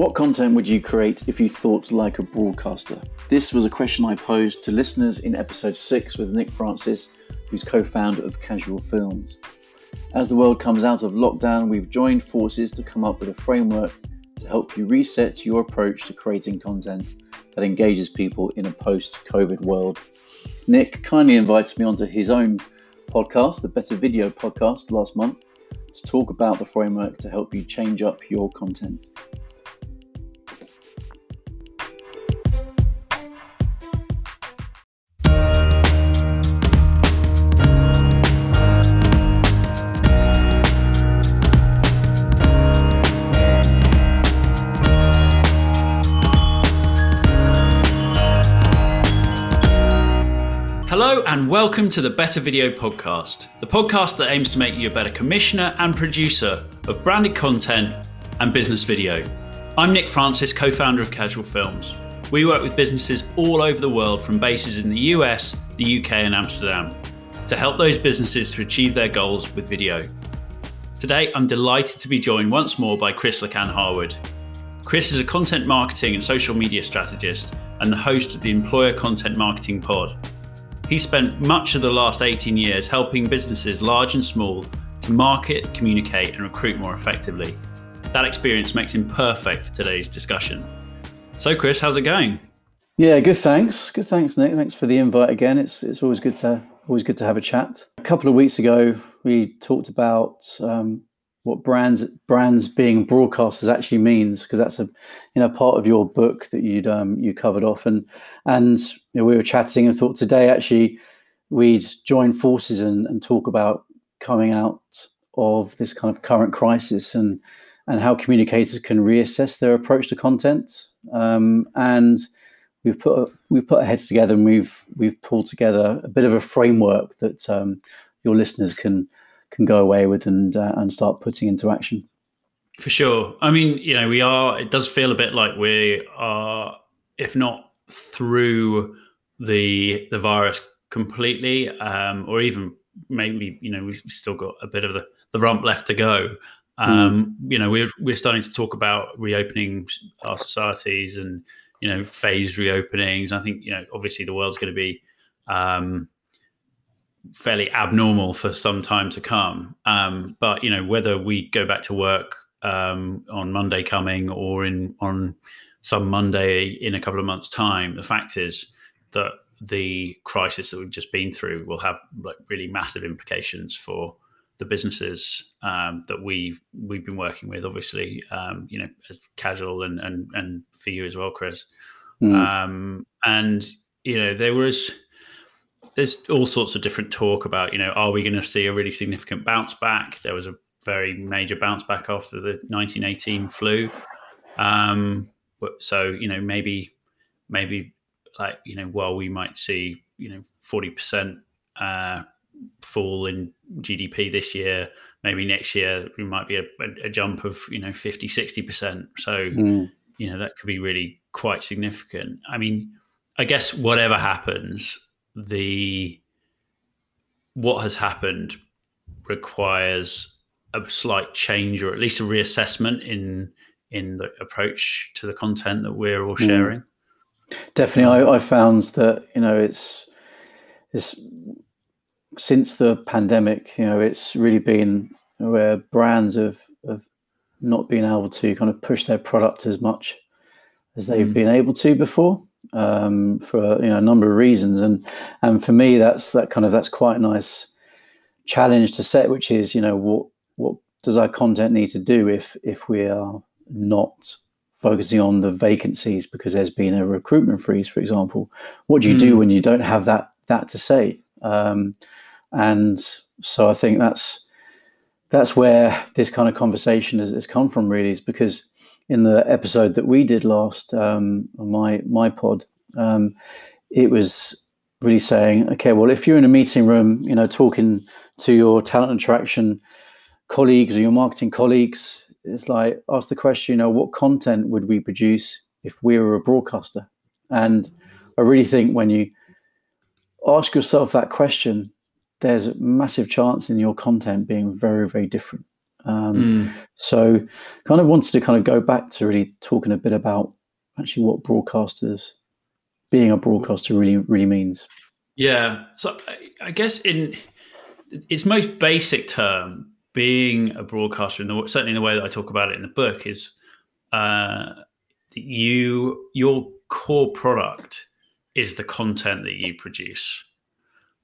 What content would you create if you thought like a broadcaster? This was a question I posed to listeners in episode 6 with Nick Francis, who's co founder of Casual Films. As the world comes out of lockdown, we've joined forces to come up with a framework to help you reset your approach to creating content that engages people in a post COVID world. Nick kindly invited me onto his own podcast, the Better Video podcast, last month to talk about the framework to help you change up your content. And welcome to the Better Video Podcast, the podcast that aims to make you a better commissioner and producer of branded content and business video. I'm Nick Francis, co founder of Casual Films. We work with businesses all over the world from bases in the US, the UK, and Amsterdam to help those businesses to achieve their goals with video. Today, I'm delighted to be joined once more by Chris LeCan Harwood. Chris is a content marketing and social media strategist and the host of the Employer Content Marketing Pod. He spent much of the last 18 years helping businesses, large and small, to market, communicate, and recruit more effectively. That experience makes him perfect for today's discussion. So, Chris, how's it going? Yeah, good. Thanks. Good. Thanks, Nick. Thanks for the invite again. It's it's always good to always good to have a chat. A couple of weeks ago, we talked about um, what brands brands being broadcasters actually means because that's a you know part of your book that you'd um, you covered off. And and you know, we were chatting and thought today actually we'd join forces and, and talk about coming out of this kind of current crisis and and how communicators can reassess their approach to content. Um, and we've put we've put our heads together and we've we've pulled together a bit of a framework that um, your listeners can can go away with and uh, and start putting into action. For sure. I mean, you know, we are. It does feel a bit like we are, if not through the the virus completely, um, or even maybe you know we've still got a bit of the, the rump left to go. Um, mm. You know, we're we're starting to talk about reopening our societies and you know phased reopenings. I think you know obviously the world's going to be um, fairly abnormal for some time to come. Um, but you know, whether we go back to work um, on Monday coming or in on some Monday in a couple of months' time, the fact is that the crisis that we've just been through will have like really massive implications for the businesses um, that we we've been working with. Obviously, um, you know, as casual and and and for you as well, Chris. Mm. and you know, there was there's all sorts of different talk about, you know, are we going to see a really significant bounce back? There was a very major bounce back after the 1918 flu. Um, so, you know, maybe, maybe like, you know, while we might see, you know, 40% uh, fall in GDP this year, maybe next year we might be a, a jump of, you know, 50, 60%. So, mm. you know, that could be really quite significant. I mean, I guess whatever happens, the what has happened requires a slight change or at least a reassessment in in the approach to the content that we're all mm. sharing. Definitely, I, I found that you know it's it's since the pandemic, you know, it's really been where brands have, have not been able to kind of push their product as much as they've mm. been able to before um, for you know a number of reasons, and and for me that's that kind of that's quite a nice challenge to set, which is you know what what does our content need to do if if we are not focusing on the vacancies because there's been a recruitment freeze, for example. What do you mm. do when you don't have that that to say? Um, and so I think that's that's where this kind of conversation has, has come from. Really, is because in the episode that we did last um, on my my pod, um, it was really saying, okay, well, if you're in a meeting room, you know, talking to your talent attraction colleagues or your marketing colleagues, it's like ask the question, you know, what content would we produce if we were a broadcaster? And I really think when you ask yourself that question, there's a massive chance in your content being very, very different. Um, mm. So, kind of wanted to kind of go back to really talking a bit about actually what broadcasters being a broadcaster really really means. Yeah, so I guess in its most basic term, being a broadcaster, in the, certainly in the way that I talk about it in the book, is uh, you your core product is the content that you produce.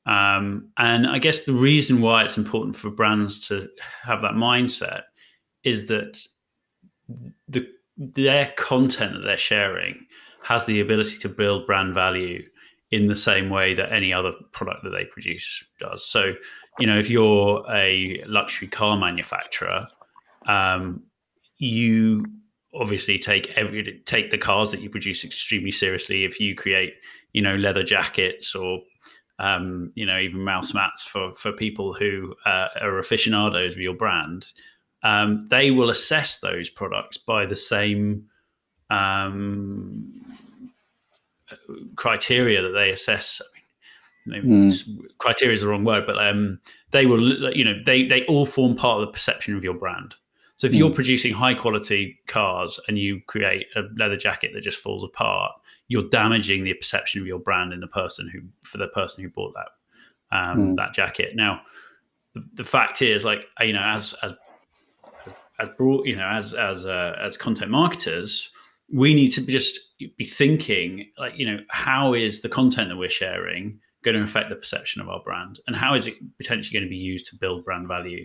Um, and I guess the reason why it's important for brands to have that mindset is that the their content that they're sharing has the ability to build brand value in the same way that any other product that they produce does. So, you know, if you're a luxury car manufacturer, um, you obviously take every take the cars that you produce extremely seriously. If you create, you know, leather jackets or um, you know, even mouse mats for for people who uh, are aficionados of your brand, um, they will assess those products by the same um, criteria that they assess. I mean, mm. criteria is the wrong word, but um, they will, you know, they they all form part of the perception of your brand. So if mm. you're producing high quality cars and you create a leather jacket that just falls apart, you're damaging the perception of your brand in the person who for the person who bought that um, mm. that jacket. Now, the, the, fact is, like you know, as as as broad, you know, as as uh, as content marketers, we need to just be thinking like you know how is the content that we're sharing going to affect the perception of our brand and how is it potentially going to be used to build brand value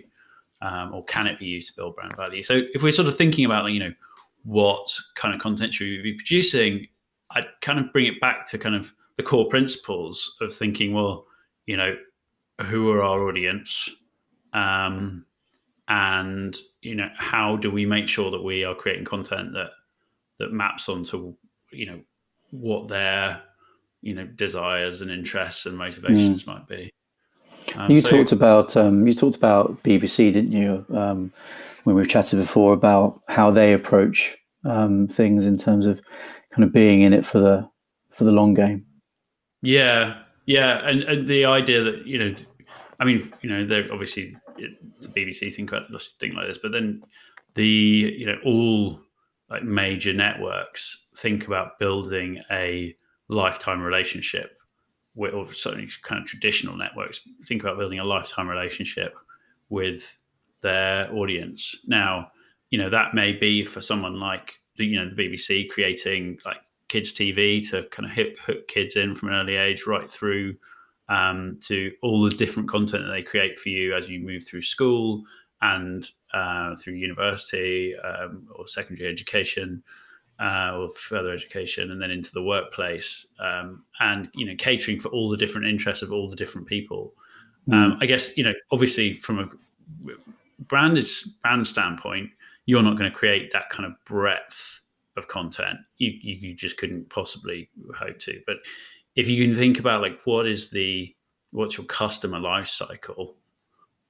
um, or can it be used to build brand value so if we're sort of thinking about like you know what kind of content should we be producing i'd kind of bring it back to kind of the core principles of thinking well you know who are our audience um, and you know how do we make sure that we are creating content that that maps onto you know what their you know desires and interests and motivations mm. might be. Um, you so, talked about um, you talked about BBC, didn't you? Um, when we've chatted before about how they approach um, things in terms of kind of being in it for the for the long game. Yeah, yeah, and, and the idea that you know, I mean, you know, they're obviously the BBC think about this thing like this, but then the you know all like major networks think about building a lifetime relationship with, or certainly kind of traditional networks think about building a lifetime relationship with their audience. Now, you know, that may be for someone like the, you know, the BBC creating like kids TV to kind of hit, hook kids in from an early age right through um, to all the different content that they create for you as you move through school and uh, through university um, or secondary education uh, or further education, and then into the workplace, um, and you know, catering for all the different interests of all the different people. Mm. Um, I guess you know, obviously, from a branded brand standpoint, you're not going to create that kind of breadth of content. You, you just couldn't possibly hope to. But if you can think about like what is the what's your customer life cycle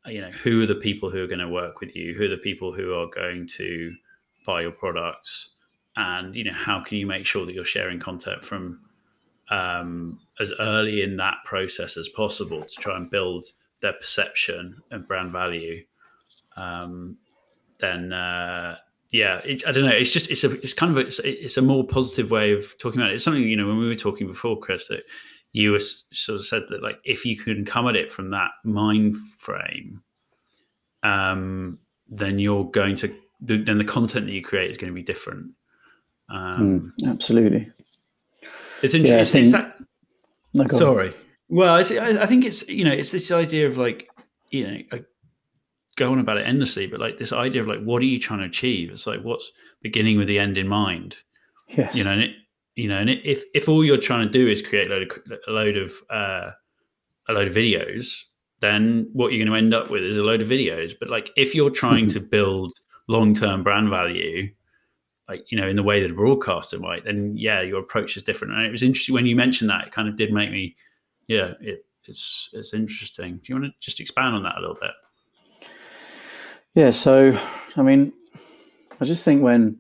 you know who are the people who are going to work with you who are the people who are going to buy your products and you know how can you make sure that you're sharing content from um, as early in that process as possible to try and build their perception and brand value um, then uh, yeah it, i don't know it's just it's a it's kind of a, it's, it's a more positive way of talking about it it's something you know when we were talking before chris that you were sort of said that like if you can come at it from that mind frame, um, then you're going to then the content that you create is going to be different. Um, mm, absolutely. It's interesting. Yeah, think... that no, sorry. On. Well, I think it's you know it's this idea of like you know I go on about it endlessly, but like this idea of like what are you trying to achieve? It's like what's beginning with the end in mind. Yes. You know, and it, you know, and if if all you're trying to do is create a load of a load of uh, a load of videos, then what you're going to end up with is a load of videos. But like if you're trying to build long term brand value, like you know, in the way that a broadcaster might, then yeah, your approach is different. And it was interesting when you mentioned that. It kind of did make me, yeah, it, it's it's interesting. Do you want to just expand on that a little bit? Yeah. So, I mean, I just think when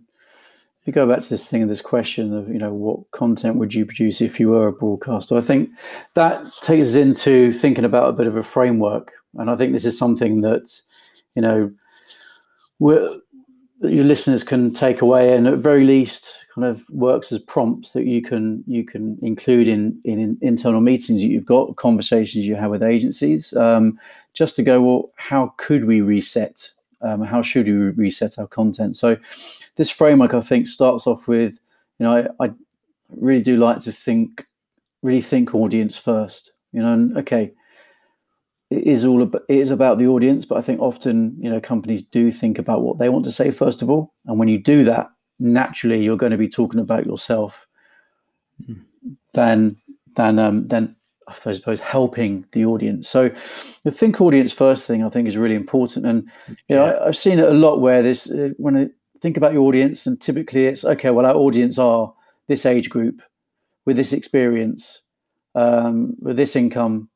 you go back to this thing, this question of, you know, what content would you produce if you were a broadcaster? I think that takes us into thinking about a bit of a framework. And I think this is something that, you know, your listeners can take away, and at very least, kind of works as prompts that you can you can include in in internal meetings that you've got, conversations you have with agencies, um, just to go, well, how could we reset? Um, how should we reset our content? So, this framework, I think, starts off with, you know, I, I really do like to think, really think audience first. You know, and okay, it is all about, it is about the audience, but I think often you know companies do think about what they want to say first of all, and when you do that, naturally you're going to be talking about yourself mm. than than um, than I suppose helping the audience. So the think audience first thing I think is really important, and you know I, have seen it a lot where this uh, when I think about your audience, and typically it's okay. Well, our audience are this age group with this experience, um, with this income.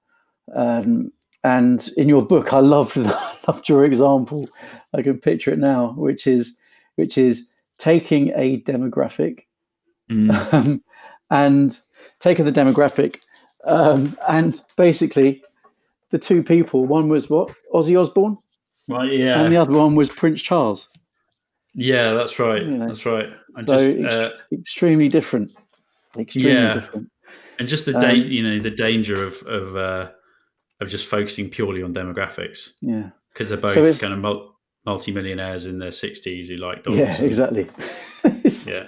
Um, and in your book, I loved loved your example. I can picture it now, which is which is taking a demographic mm. um, and taking the demographic um, and basically the two people. One was what Ozzy Osbourne, right? Yeah, and the other one was Prince Charles. Yeah, that's right. You know, that's right. so just, ex- uh, extremely different. Extremely yeah. different. And just the da- um, you know the danger of of uh, of just focusing purely on demographics. Yeah. Because they're both so kind of mul- multi-millionaires in their 60s who like dogs. Yeah, exactly. yeah.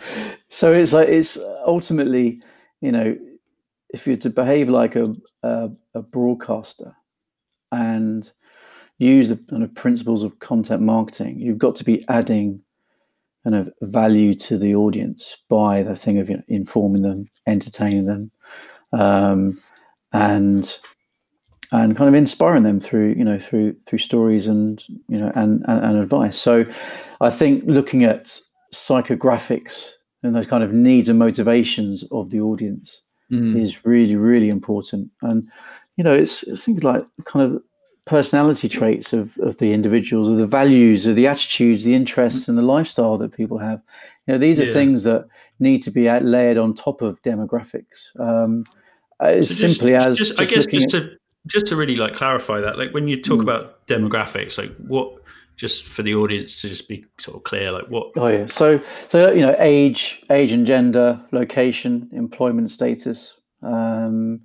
So it's like, it's ultimately, you know, if you're to behave like a, a, a broadcaster and use the kind of principles of content marketing, you've got to be adding kind of value to the audience by the thing of you know, informing them, entertaining them, um, and and kind of inspiring them through you know through through stories and you know and, and, and advice. So i think looking at psychographics and those kind of needs and motivations of the audience mm. is really really important and you know it's, it's things like kind of personality traits of, of the individuals or the values or the attitudes the interests and the lifestyle that people have you know these are yeah. things that need to be layered on top of demographics um, as so simply as just, just i guess just at, to just to really like clarify that, like when you talk mm. about demographics, like what just for the audience to just be sort of clear, like what? Oh yeah, so so you know, age, age and gender, location, employment status, um,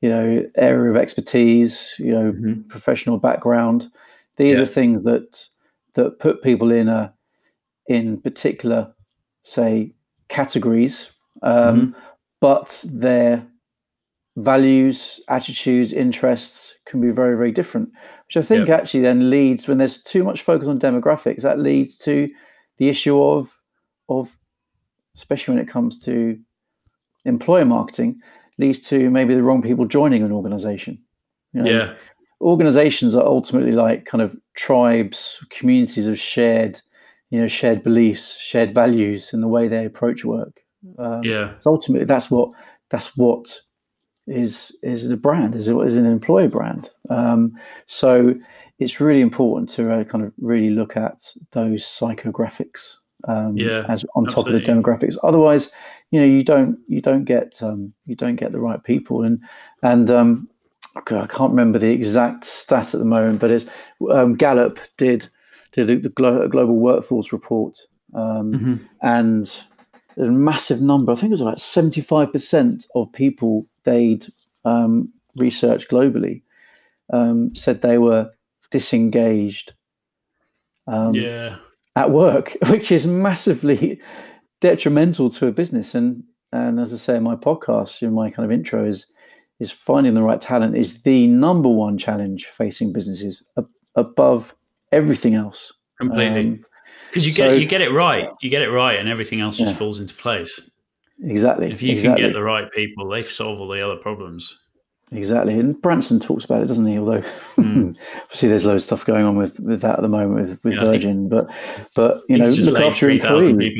you know, area of expertise, you know, mm-hmm. professional background. These yeah. are things that that put people in a in particular, say, categories, um, mm-hmm. but they're values, attitudes, interests can be very, very different, which I think yep. actually then leads when there's too much focus on demographics, that leads to the issue of of especially when it comes to employer marketing, leads to maybe the wrong people joining an organization. You know, yeah. Organizations are ultimately like kind of tribes, communities of shared, you know, shared beliefs, shared values in the way they approach work. Um, yeah. So ultimately that's what that's what is is a brand, is, is an employer brand. Um, so it's really important to uh, kind of really look at those psychographics um, yeah, as on absolutely. top of the demographics. Otherwise, you know, you don't you don't get um, you don't get the right people. And and um, I can't remember the exact stat at the moment, but it's um, Gallup did did the, the global workforce report, um, mm-hmm. and a massive number. I think it was about seventy five percent of people they'd um, researched globally um, said they were disengaged um, yeah. at work, which is massively detrimental to a business. And and as I say in my podcast, in my kind of intro is is finding the right talent is the number one challenge facing businesses above everything else. Completely, because you get so, you get it right, you get it right, and everything else just falls into place. Exactly. If you exactly. can get the right people, they solve all the other problems. Exactly, and Branson talks about it, doesn't he? Although mm. obviously there's loads of stuff going on with, with that at the moment with, with yeah, Virgin, but but you know, look after your employees.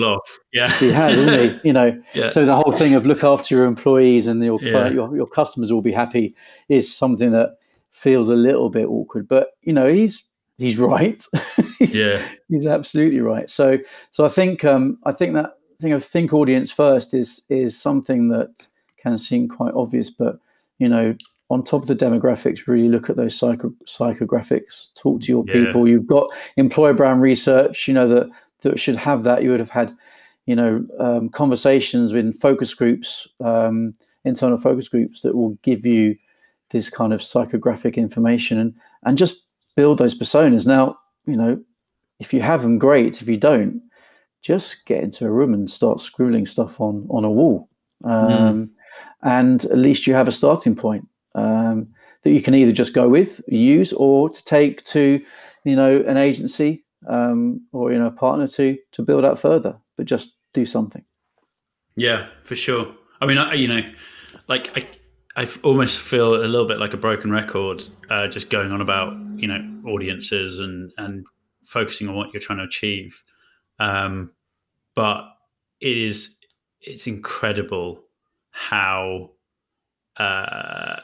Yeah, he has, isn't he? You know, yeah. so the whole thing of look after your employees and your, yeah. your your customers will be happy is something that feels a little bit awkward. But you know, he's he's right. he's, yeah, he's absolutely right. So so I think um, I think that thing of think audience first is is something that can seem quite obvious, but you know, on top of the demographics, really look at those psycho, psychographics. Talk to your yeah. people. You've got employer brand research. You know that that should have that. You would have had, you know, um, conversations with focus groups, um, internal focus groups that will give you this kind of psychographic information and and just build those personas. Now, you know, if you have them, great. If you don't, just get into a room and start scribbling stuff on on a wall. Mm. Um, mm. And at least you have a starting point um, that you can either just go with, use, or to take to, you know, an agency um, or you know a partner to to build out further. But just do something. Yeah, for sure. I mean, I, you know, like I, I almost feel a little bit like a broken record, uh, just going on about you know audiences and and focusing on what you're trying to achieve. Um, but it is it's incredible how uh,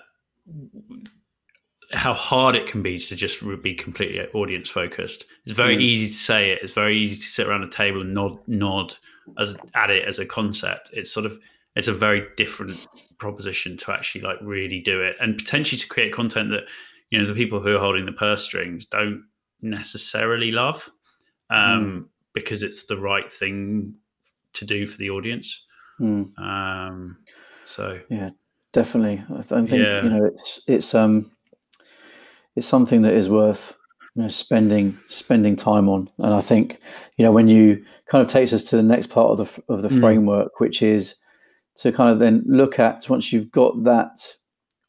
how hard it can be to just be completely audience focused. It's very mm. easy to say it. It's very easy to sit around a table and nod nod as at it as a concept. It's sort of it's a very different proposition to actually like really do it and potentially to create content that you know the people who are holding the purse strings don't necessarily love um, mm. because it's the right thing to do for the audience. Mm. Um, so yeah, definitely. I, think yeah. you know it's it's um it's something that is worth you know spending spending time on, and I think you know when you kind of takes us to the next part of the of the mm. framework, which is to kind of then look at once you've got that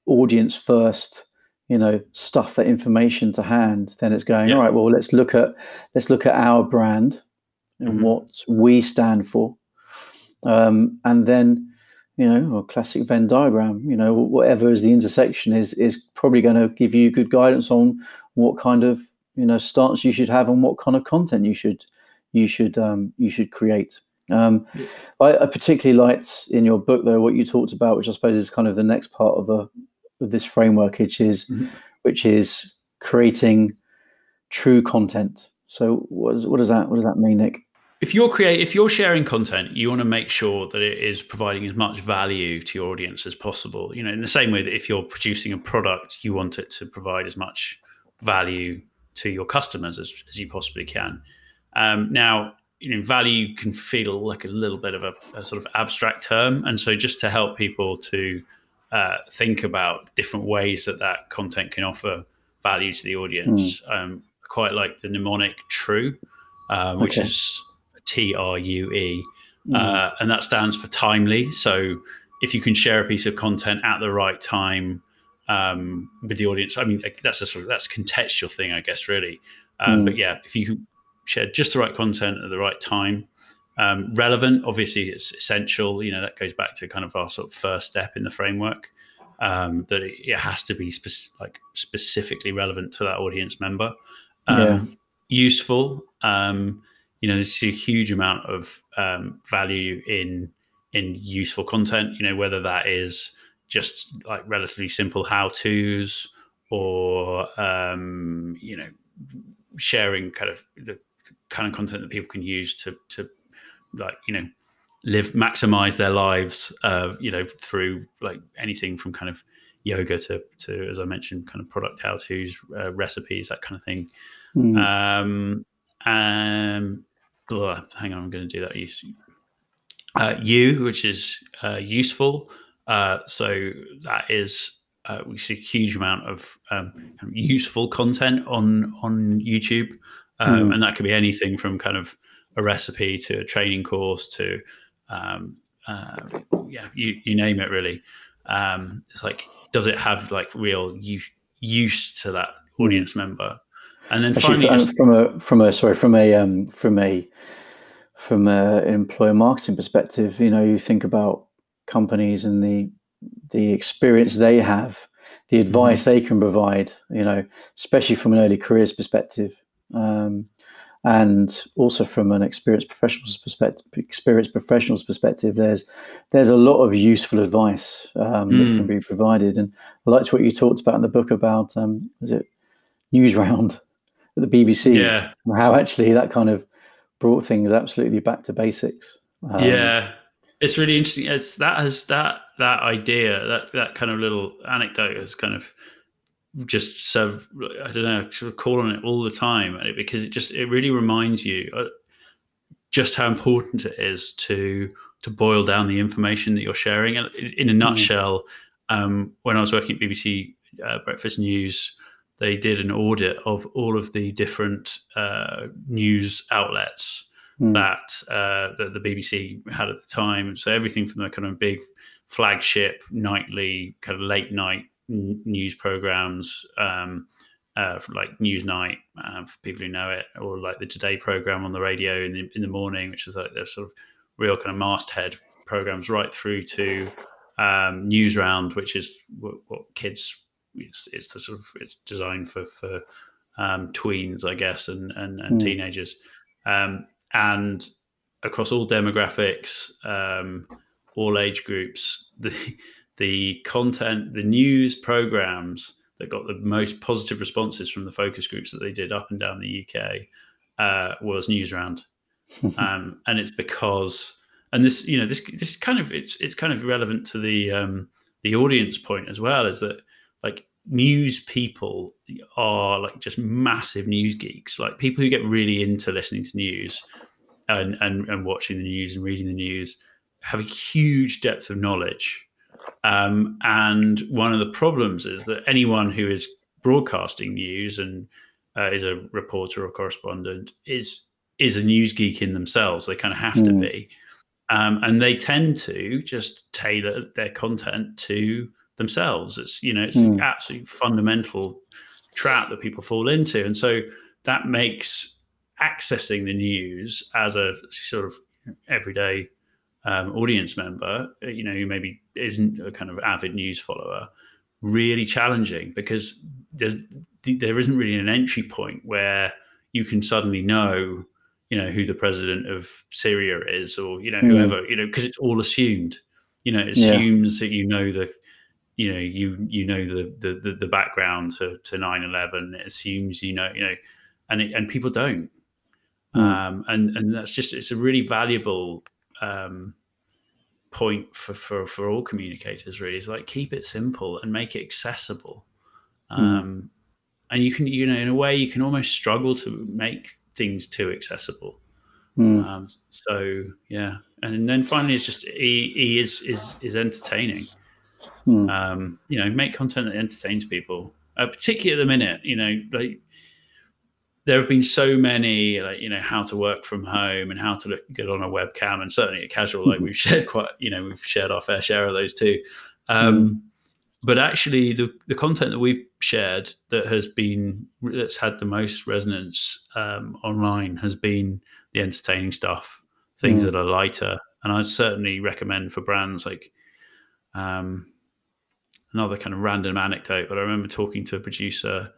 audience first you know stuff that information to hand then it's going yeah. all right well let's look at let's look at our brand and mm-hmm. what we stand for um, and then you know a classic venn diagram you know whatever is the intersection is is probably going to give you good guidance on what kind of you know stance you should have and what kind of content you should you should um, you should create um, yeah. I, I, particularly liked in your book though what you talked about which i suppose is kind of the next part of a of this framework, which is mm-hmm. which is creating true content. So what, is, what does that what does that mean, Nick? If you're create if you're sharing content, you want to make sure that it is providing as much value to your audience as possible. You know, in the same way that if you're producing a product, you want it to provide as much value to your customers as, as you possibly can. Um, now, you know, value can feel like a little bit of a, a, sort of abstract term, and so just to help people to uh, think about different ways that that content can offer value to the audience. Mm. Um, quite like the mnemonic TRUE, uh, which okay. is T R U E, mm. uh, and that stands for timely. So if you can share a piece of content at the right time um, with the audience, I mean that's a sort of that's a contextual thing, I guess, really. Um, mm. But yeah, if you can share just the right content at the right time, um, relevant, obviously, it's essential. You know, that goes back to kind of our sort of first step in the framework um, that it, it, has to be spe- like specifically relevant to that audience member. Um, yeah. Useful. Um, you know, there's a huge amount of um, value in in useful content. You know, whether that is just like relatively simple how tos or um, you know sharing kind of the, the kind of content that people can use to to like you know live maximize their lives uh, you know through like anything from kind of yoga to to as i mentioned kind of product how to's uh, recipes that kind of thing. Mm. um um ugh, hang on i'm going to do that. Uh, you which is uh, useful. Uh, so that is uh, we see a huge amount of um, kind of useful content on on youtube um, mm. and that could be anything from kind of a recipe to a training course to um, uh, yeah you, you name it really um, it's like does it have like real use, use to that hmm. audience member and then Actually, finally, just... from a from a sorry from a um, from a from a employer marketing perspective you know you think about companies and the the experience they have the mm-hmm. advice mm-hmm. they can provide you know especially from an early careers perspective um, and also from an experienced professional's perspective experienced professional's perspective there's there's a lot of useful advice um, mm. that can hmm. be provided and i liked what you talked about in the book about um, was it newsround at the bbc yeah how actually that kind of brought things absolutely back to basics um, yeah it's really interesting. It's that has that that idea that that kind of little anecdote has kind of just so I don't know sort of call on it all the time because it just it really reminds you uh, just how important it is to to boil down the information that you're sharing. And in a hmm. nutshell, mm. um, when I was working at BBC uh, Breakfast News, they did an audit of all of the different uh, news outlets mm. that uh, that the BBC had at the time. So everything from the kind of big flagship nightly kind of late night n- news programs. Um, uh, like Newsnight uh, for people who know it, or like the Today program on the radio in the in the morning, which is like their sort of real kind of masthead programs, right through to um, Newsround, which is what, what kids it's, it's, the sort of it's designed for for um, tweens, I guess, and and, and mm. teenagers, um, and across all demographics, um, all age groups, the the content, the news programs that got the most positive responses from the focus groups that they did up and down the UK uh, was Newsround, um, and it's because and this you know this this kind of it's it's kind of relevant to the um, the audience point as well is that like news people are like just massive news geeks. Like people who get really into listening to news and and, and watching the news and reading the news have a huge depth of knowledge um, and one of the problems is that anyone who is broadcasting news and uh, is a reporter or correspondent is is a news geek in themselves. They kind of have mm. to be, um, and they tend to just tailor their content to themselves. It's you know it's mm. an absolute fundamental trap that people fall into, and so that makes accessing the news as a sort of everyday um, audience member, uh, you know, who maybe isn't a kind of avid news follower, really challenging because there's there isn't really an entry point where you can suddenly know, you know, who the president of Syria is, or you know, mm. whoever, you know, because it's all assumed. You know, it assumes yeah. that you know the, you know, you you know the the the, the background to to nine eleven. It assumes you know, you know, and it, and people don't. Mm. Um, and and that's just it's a really valuable um, point for, for for all communicators really is like keep it simple and make it accessible mm. um, and you can you know in a way you can almost struggle to make things too accessible mm. um, so yeah and then finally it's just he, he is is is entertaining mm. um, you know make content that entertains people uh, particularly at the minute you know like there have been so many like you know how to work from home and how to look good on a webcam and certainly a casual like we've shared quite you know we've shared our fair share of those too um, mm. but actually the, the content that we've shared that has been that's had the most resonance um, online has been the entertaining stuff things mm. that are lighter and i certainly recommend for brands like um, another kind of random anecdote but i remember talking to a producer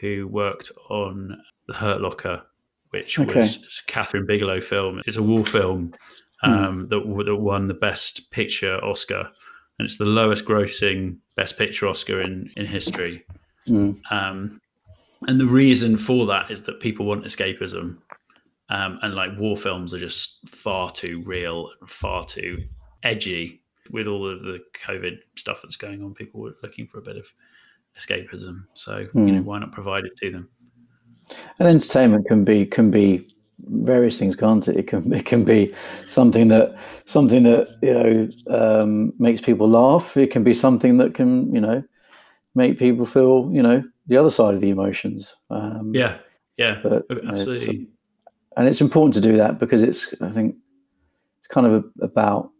who worked on the Hurt Locker, which okay. was Kathryn Bigelow film. It's a war film hmm. um, mm. that, that won the Best Picture Oscar, and it's the lowest grossing Best Picture Oscar in in history. Mm. Um, and the reason for that is that people want escapism, um, and like war films are just far too real and far too edgy with all of the COVID stuff that's going on. People were looking for a bit of escapism, so mm. you know hmm. why not provide it to them? And entertainment can be can be various things, can't it? It can it can be something that something that you know um, makes people laugh. It can be something that can you know make people feel you know the other side of the emotions. Um, yeah, yeah, but, absolutely. It's, and it's important to do that because it's I think it's kind of a, about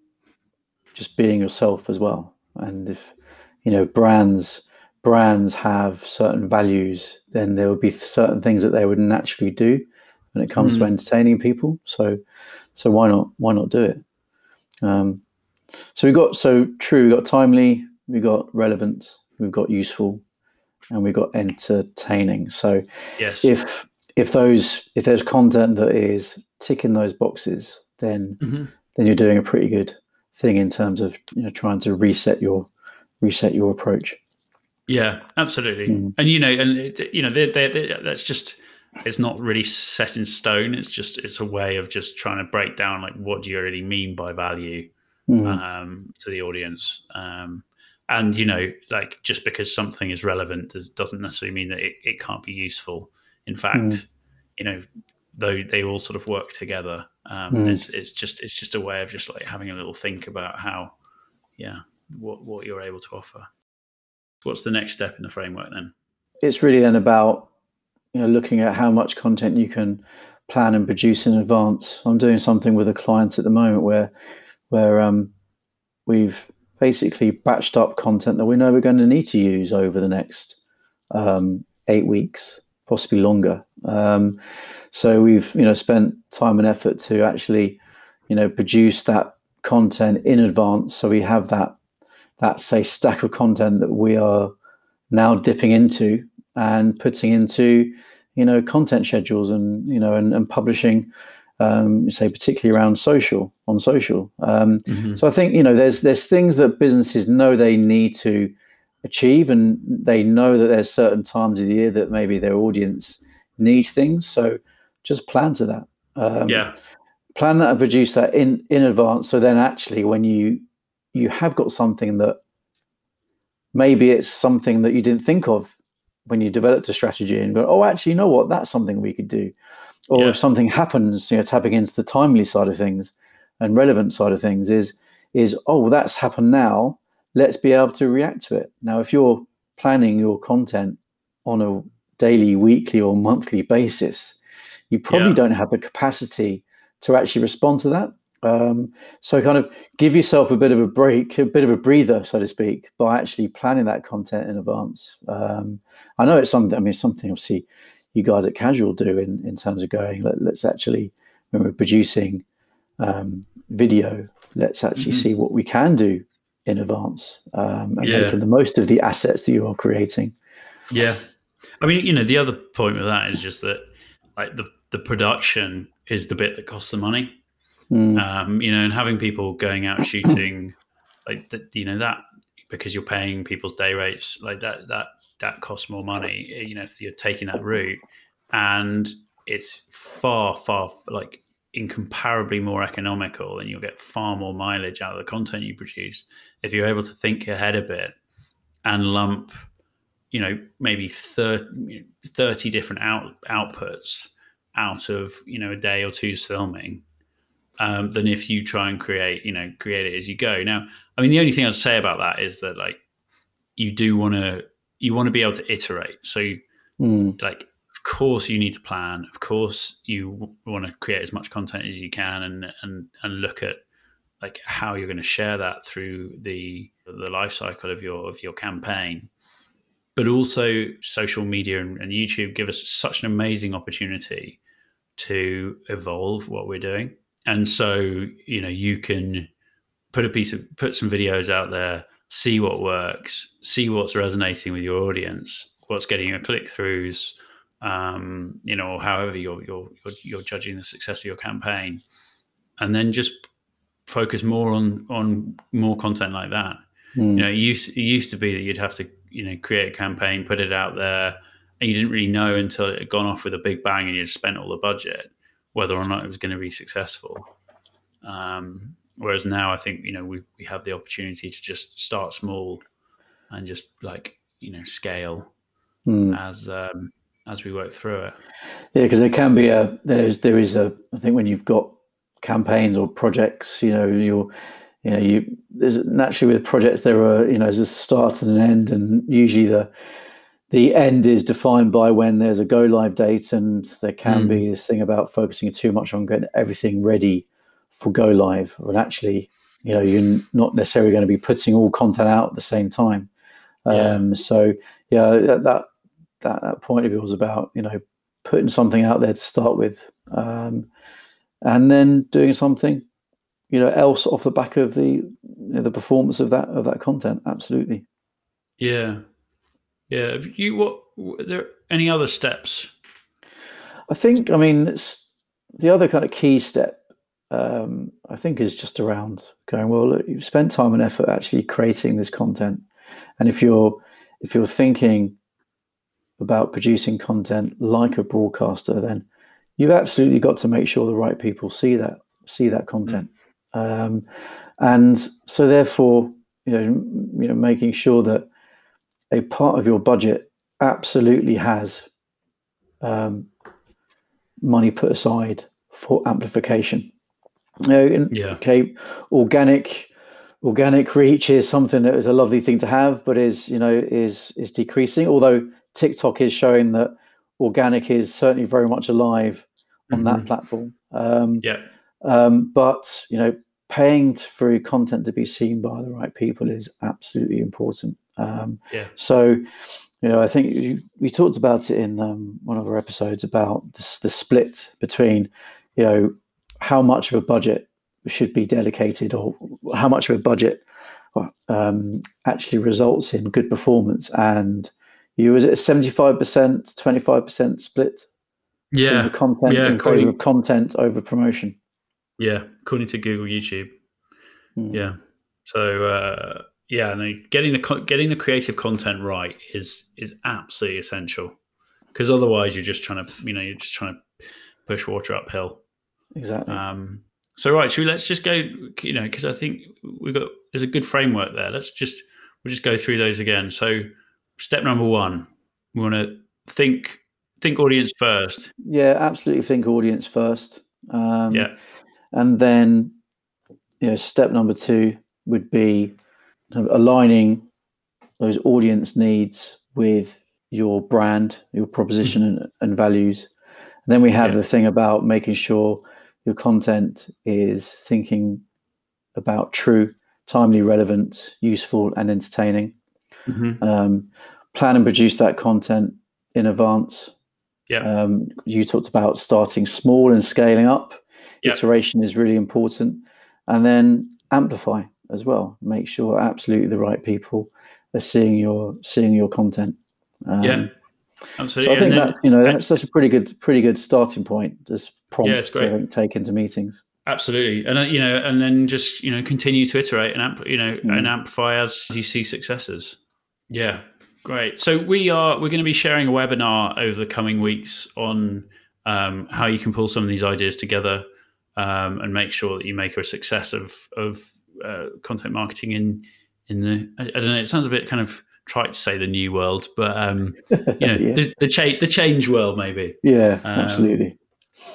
just being yourself as well. And if you know brands brands have certain values, then there will be certain things that they would naturally do when it comes mm. to entertaining people. So, so why not? Why not do it? Um, so we got so true. We got timely. We got relevant. We've got useful, and we got entertaining. So, yes, if if those if there's content that is ticking those boxes, then mm-hmm. then you're doing a pretty good thing in terms of you know trying to reset your reset your approach. Yeah, absolutely. Mm. And you know, and you know, they're, they're, they're, that's just it's not really set in stone. It's just it's a way of just trying to break down like what do you really mean by value, mm. um, to the audience. Um, and you know, like just because something is relevant does, doesn't necessarily mean that it, it can't be useful. In fact, mm. you know, though they all sort of work together, um, mm. it's, it's just it's just a way of just like having a little think about how, yeah, what what you're able to offer. What's the next step in the framework then? It's really then about you know looking at how much content you can plan and produce in advance. I'm doing something with a client at the moment where where um, we've basically batched up content that we know we're going to need to use over the next um, eight weeks, possibly longer. Um, so we've you know spent time and effort to actually you know produce that content in advance, so we have that that a stack of content that we are now dipping into and putting into you know content schedules and you know and, and publishing um, say particularly around social on social. Um, mm-hmm. so i think you know there's there's things that businesses know they need to achieve and they know that there's certain times of the year that maybe their audience need things. So just plan to that. Um, yeah. plan that and produce that in in advance. So then actually when you you have got something that maybe it's something that you didn't think of when you developed a strategy and go, oh, actually, you know what? That's something we could do. Or yeah. if something happens, you know, tapping into the timely side of things and relevant side of things is is oh, that's happened now. Let's be able to react to it. Now, if you're planning your content on a daily, weekly, or monthly basis, you probably yeah. don't have the capacity to actually respond to that. Um, so kind of give yourself a bit of a break, a bit of a breather, so to speak, by actually planning that content in advance. Um, I know it's something. I mean, something obviously you guys at Casual do in in terms of going. Let, us actually when we're producing um, video, let's actually mm-hmm. see what we can do in advance um, and yeah. making the most of the assets that you are creating. Yeah, I mean, you know, the other point with that is just that like the the production is the bit that costs the money Mm. Um, you know, and having people going out shooting, like that, you know, that because you're paying people's day rates, like that, that that costs more money. Eh, you know, if you're taking that route, and it's far, far like incomparably more economical, and you'll get far more mileage out of the content you produce if you're able to think ahead a bit and lump, you know, maybe 30, 30 different out, outputs out of you know a day or two's filming um, than if you try and create, you know, create it as you go. Now, I mean, the only thing I'd say about that is that like you do want to you want to be able to iterate. So, mm. like, of course, you need to plan. Of course, you want to create as much content as you can, and and and look at like how you're going to share that through the the life cycle of your of your campaign. But also, social media and, and YouTube give us such an amazing opportunity to evolve what we're doing and so you know you can put a piece of put some videos out there see what works see what's resonating with your audience what's getting your click throughs um, you know however you're, you're you're you're judging the success of your campaign. And then just focus more on on more content like that. Mm. you know it used, it used to be that you'd have to you know create a campaign put it out there and you didn't really know until it had gone off with a big bang and you'd spent all the budget whether or not it was going to be successful. Um, whereas now, I think you know we we have the opportunity to just start small and just like you know scale mm. as um, as we work through it. Yeah, because there can be a there's there is a I think when you've got campaigns or projects, you know, you're you know you there's naturally with projects there are you know there's a start and an end, and usually the the end is defined by when there's a go live date, and there can mm. be this thing about focusing too much on getting everything ready for go live. When actually, you know, you're not necessarily going to be putting all content out at the same time. Yeah. Um, so yeah, that, that that point of view was about you know putting something out there to start with, um, and then doing something you know else off the back of the you know, the performance of that of that content. Absolutely. Yeah, yeah. Have you what? Are there any other steps? I think. I mean, it's the other kind of key step. Um, I think is just around going. Well, look, you've spent time and effort actually creating this content, and if you're if you're thinking about producing content like a broadcaster, then you've absolutely got to make sure the right people see that see that content. Mm. Um, and so therefore, you know, you know, making sure that a part of your budget absolutely has um, money put aside for amplification. You know, Yeah. Okay, organic organic reach is something that is a lovely thing to have, but is you know is is decreasing. Although TikTok is showing that organic is certainly very much alive on that Mhm. platform. Um, Yeah. um, but you know, paying t- for your content to be seen by the right people is absolutely important. Um, Yeah. So, you know, I think you, we talked about it in um, one of our episodes about this, the split between, you know, how much of a budget should be dedicated or how much of a budget um, actually results in good performance. And you was it a seventy-five percent, twenty-five percent split? Yeah. content Yeah, according- content over promotion. Yeah. According to Google, YouTube. Mm. Yeah. So uh, yeah, no, getting the getting the creative content right is is absolutely essential because otherwise you're just trying to you know you're just trying to push water uphill. exactly. Um, so right, we let's just go you know because I think we've got there's a good framework there. Let's just we'll just go through those again. So step number one, we want to think think audience first. yeah, absolutely. Think audience first. Um, Yeah. and then you know, step number two would be kind of aligning those audience needs with your brand, your proposition, and, and values. And then we have Yeah. the thing about making sure your content is thinking about true, timely, relevant, useful, and entertaining. Mhm. um, plan and produce that content in advance. Yeah. Um, you talked about starting small and scaling up. Yeah. Iteration is really important, and then amplify as well. Make sure absolutely the right people are seeing your seeing your content. Um, Yeah, So absolutely. I think then- that's you know that's that's a pretty good pretty good starting point. Just prompt Yeah, it's great. to take into meetings. Absolutely, and uh, you know, and then just you know, continue to iterate and amp- you know, Mm. and amplify as you see successes. Yeah, great. So we are we're going to be sharing a webinar over the coming weeks on um, how you can pull some of these ideas together um, and make sure that you make a success of of uh, content marketing in in the I, I don't know. It sounds a bit kind of trite to say the new world, but um, you know, yeah, the the, cha- the change world maybe. yeah um, absolutely.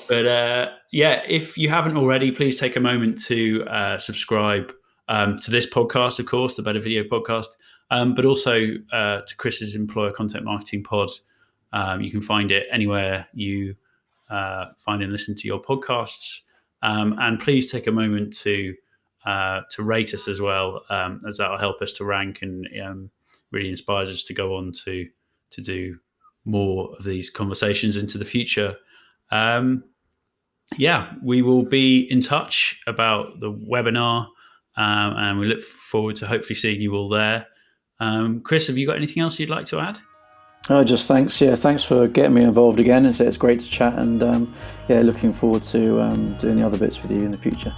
But uh, yeah, if you haven't already, please take a moment to uh, subscribe um, to this podcast, of course, the Better Video Podcast, um, but also uh, to Chris's Employer Content Marketing Pod. Um, you can find it anywhere you uh, find and listen to your podcasts. Um, and please take a moment to uh, to rate us as well, um, as that will help us to rank and um, really inspires us to go on to to do more of these conversations into the future. Um, yeah, we will be in touch about the webinar, um, and we look forward to hopefully seeing you all there. Um, Chris, have you got anything else you'd like to add? Oh, just thanks. Yeah, thanks for getting me involved again. It's, it's great to chat, and um, yeah, looking forward to doing the other bits with you in the future.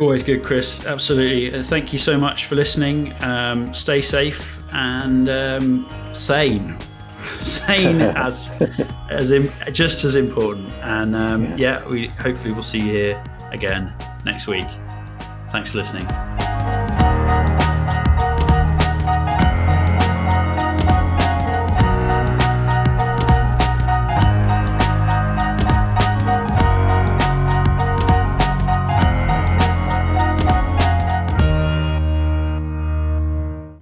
Always good, Chris. Absolutely. Uh, thank you so much for listening. Um, stay safe and um, sane. sane as as in, just as important. And um, Yeah. yeah, we hopefully we'll see you here again next week. Thanks for listening.